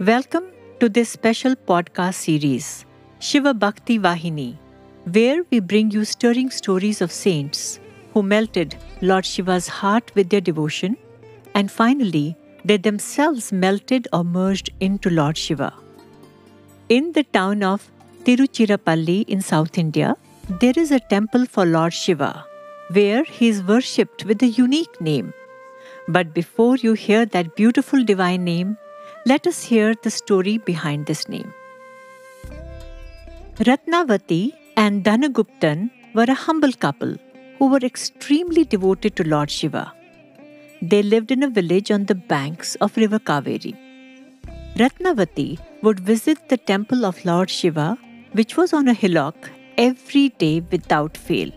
Welcome to this special podcast series, Shiva Bhakti Vahini, where we bring you stirring stories of saints who melted Lord Shiva's heart with their devotion and finally they themselves melted or merged into Lord Shiva. In the town of Tiruchirappalli in South India, there is a temple for Lord Shiva where he is worshipped with a unique name. But before you hear that beautiful divine name, let us hear the story behind this name. Ratnavati and Dhanaguptan were a humble couple who were extremely devoted to Lord Shiva. They lived in a village on the banks of river Kaveri. Ratnavati would visit the temple of Lord Shiva, which was on a hillock, every day without fail.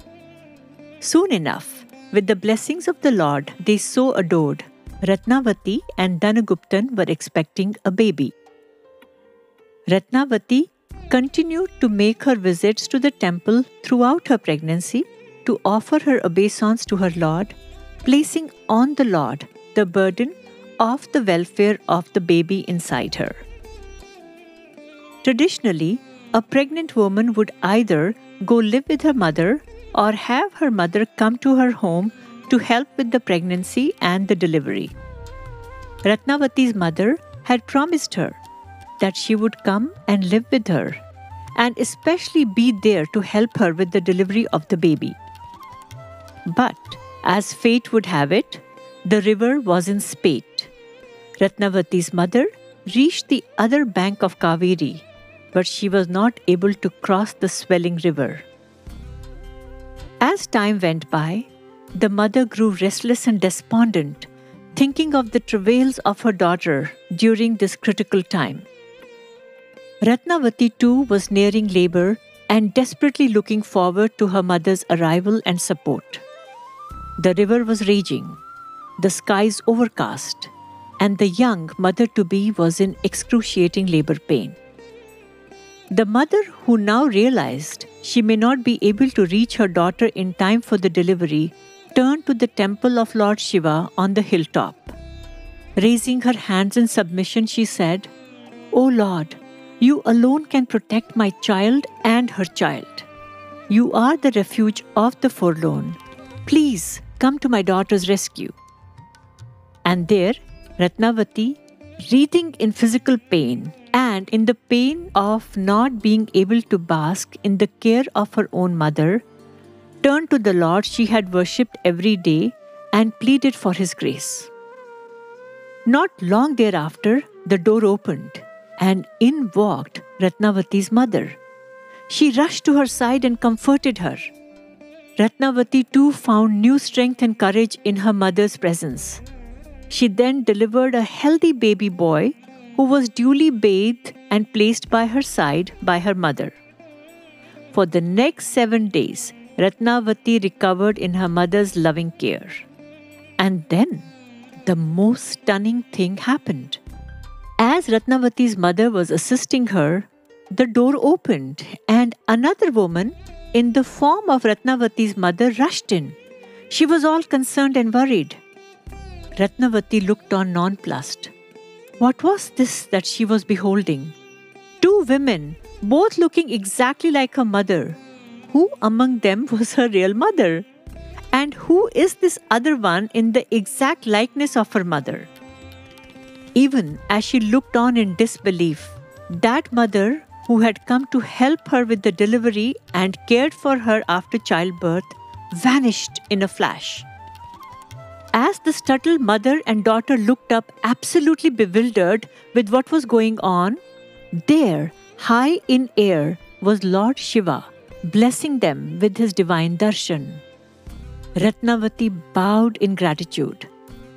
Soon enough, with the blessings of the Lord they so adored, Ratnavati and Dhanaguptan were expecting a baby. Ratnavati continued to make her visits to the temple throughout her pregnancy to offer her obeisance to her Lord, placing on the Lord the burden of the welfare of the baby inside her. Traditionally, a pregnant woman would either go live with her mother or have her mother come to her home to help with the pregnancy and the delivery. Ratnavati's mother had promised her that she would come and live with her and especially be there to help her with the delivery of the baby. But as fate would have it, the river was in spate. Ratnavati's mother reached the other bank of Kaveri, but she was not able to cross the swelling river. As time went by, the mother grew restless and despondent, thinking of the travails of her daughter during this critical time. Ratnavati too was nearing labor and desperately looking forward to her mother's arrival and support. The river was raging, the skies overcast, and the young mother to be was in excruciating labor pain. The mother, who now realized she may not be able to reach her daughter in time for the delivery, turned to the temple of Lord Shiva on the hilltop. Raising her hands in submission, she said, O Lord, you alone can protect my child and her child. You are the refuge of the forlorn. Please come to my daughter's rescue. And there, Ratnavati, writhing in physical pain and in the pain of not being able to bask in the care of her own mother, turned to the Lord she had worshipped every day and pleaded for his grace. Not long thereafter, the door opened, and in walked Ratnavati's mother. She rushed to her side and comforted her. Ratnavati too found new strength and courage in her mother's presence. She then delivered a healthy baby boy who was duly bathed and placed by her side by her mother. For the next seven days, Ratnavati recovered in her mother's loving care. And then the most stunning thing happened. As Ratnavati's mother was assisting her, the door opened and another woman in the form of Ratnavati's mother rushed in. She was all concerned and worried. Ratnavati looked on nonplussed. What was this that she was beholding? Two women, both looking exactly like her mother. Who among them was her real mother? And who is this other one in the exact likeness of her mother? Even as she looked on in disbelief, that mother who had come to help her with the delivery and cared for her after childbirth vanished in a flash. As the startled mother and daughter looked up, absolutely bewildered with what was going on, there, high in air, was Lord Shiva, blessing them with his divine darshan. Ratnavati bowed in gratitude.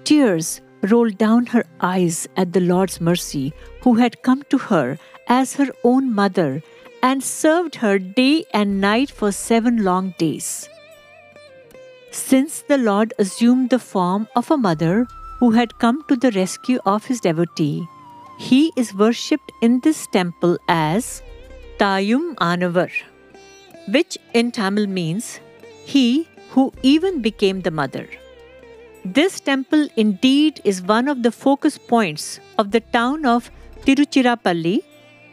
Tears rolled down her eyes at the Lord's mercy, who had come to her as her own mother and served her day and night for seven long days. Since the Lord assumed the form of a mother who had come to the rescue of his devotee, he is worshipped in this temple as Thayumanavar, which in Tamil means he who even became the mother. This temple indeed is one of the focus points of the town of Tiruchirappalli,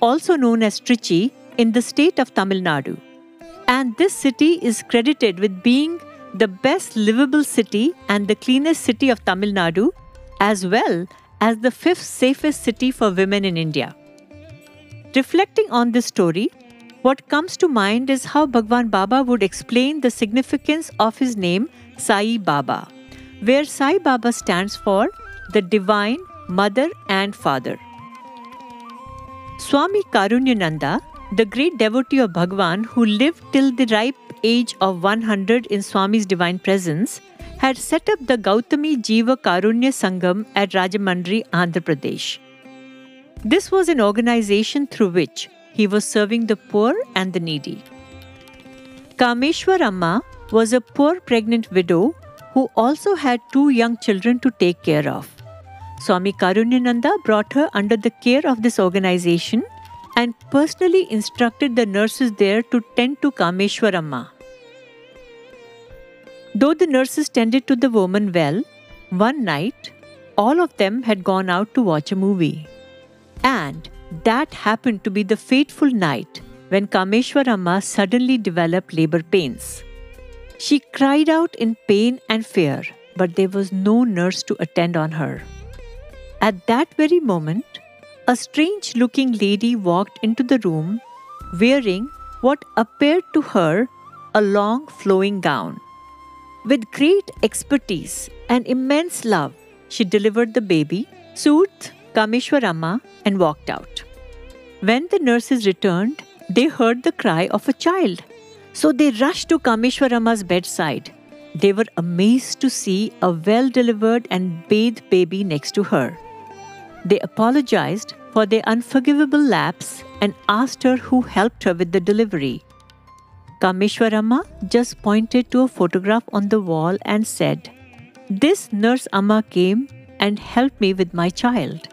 also known as Trichy, in the state of Tamil Nadu. And this city is credited with being the best livable city and the cleanest city of Tamil Nadu, as well as the fifth safest city for women in India. Reflecting on this story, what comes to mind is how Bhagwan Baba would explain the significance of his name Sai Baba, where Sai Baba stands for the divine mother and father. Swami Karunyananda, the great devotee of Bhagwan who lived till the ripe age of 100 in Swami's divine presence, had set up the Gautami Jiva Karunya Sangam at Rajahmundry, Andhra Pradesh. This was an organization through which he was serving the poor and the needy. Kameshwar Amma was a poor pregnant widow who also had two young children to take care of. Swami Karunyananda brought her under the care of this organization and personally instructed the nurses there to tend to Kameshwar Amma. Though the nurses tended to the woman well, one night all of them had gone out to watch a movie. And that happened to be the fateful night when Kameshwar Amma suddenly developed labor pains. She cried out in pain and fear, but there was no nurse to attend on her. At that very moment, a strange looking lady walked into the room wearing what appeared to her a long flowing gown. With great expertise and immense love, she delivered the baby, soothed Kameshwar Amma, and walked out. When the nurses returned, they heard the cry of a child. So they rushed to Kameshwar Amma's bedside. They were amazed to see a well delivered and bathed baby next to her. They apologized for their unforgivable lapse and asked her who helped her with the delivery. Kameshwar Amma just pointed to a photograph on the wall and said, This nurse Amma came and helped me with my child.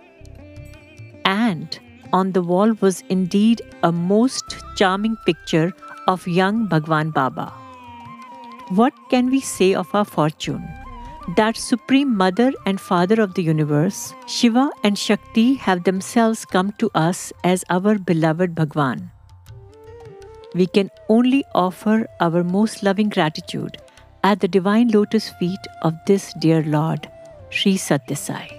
And on the wall was indeed a most charming picture of young Bhagwan Baba. What can we say of our fortune? That Supreme Mother and Father of the universe, Shiva and Shakti, have themselves come to us as our beloved Bhagwan. We can only offer our most loving gratitude at the divine lotus feet of this dear Lord, Sri Satyasai.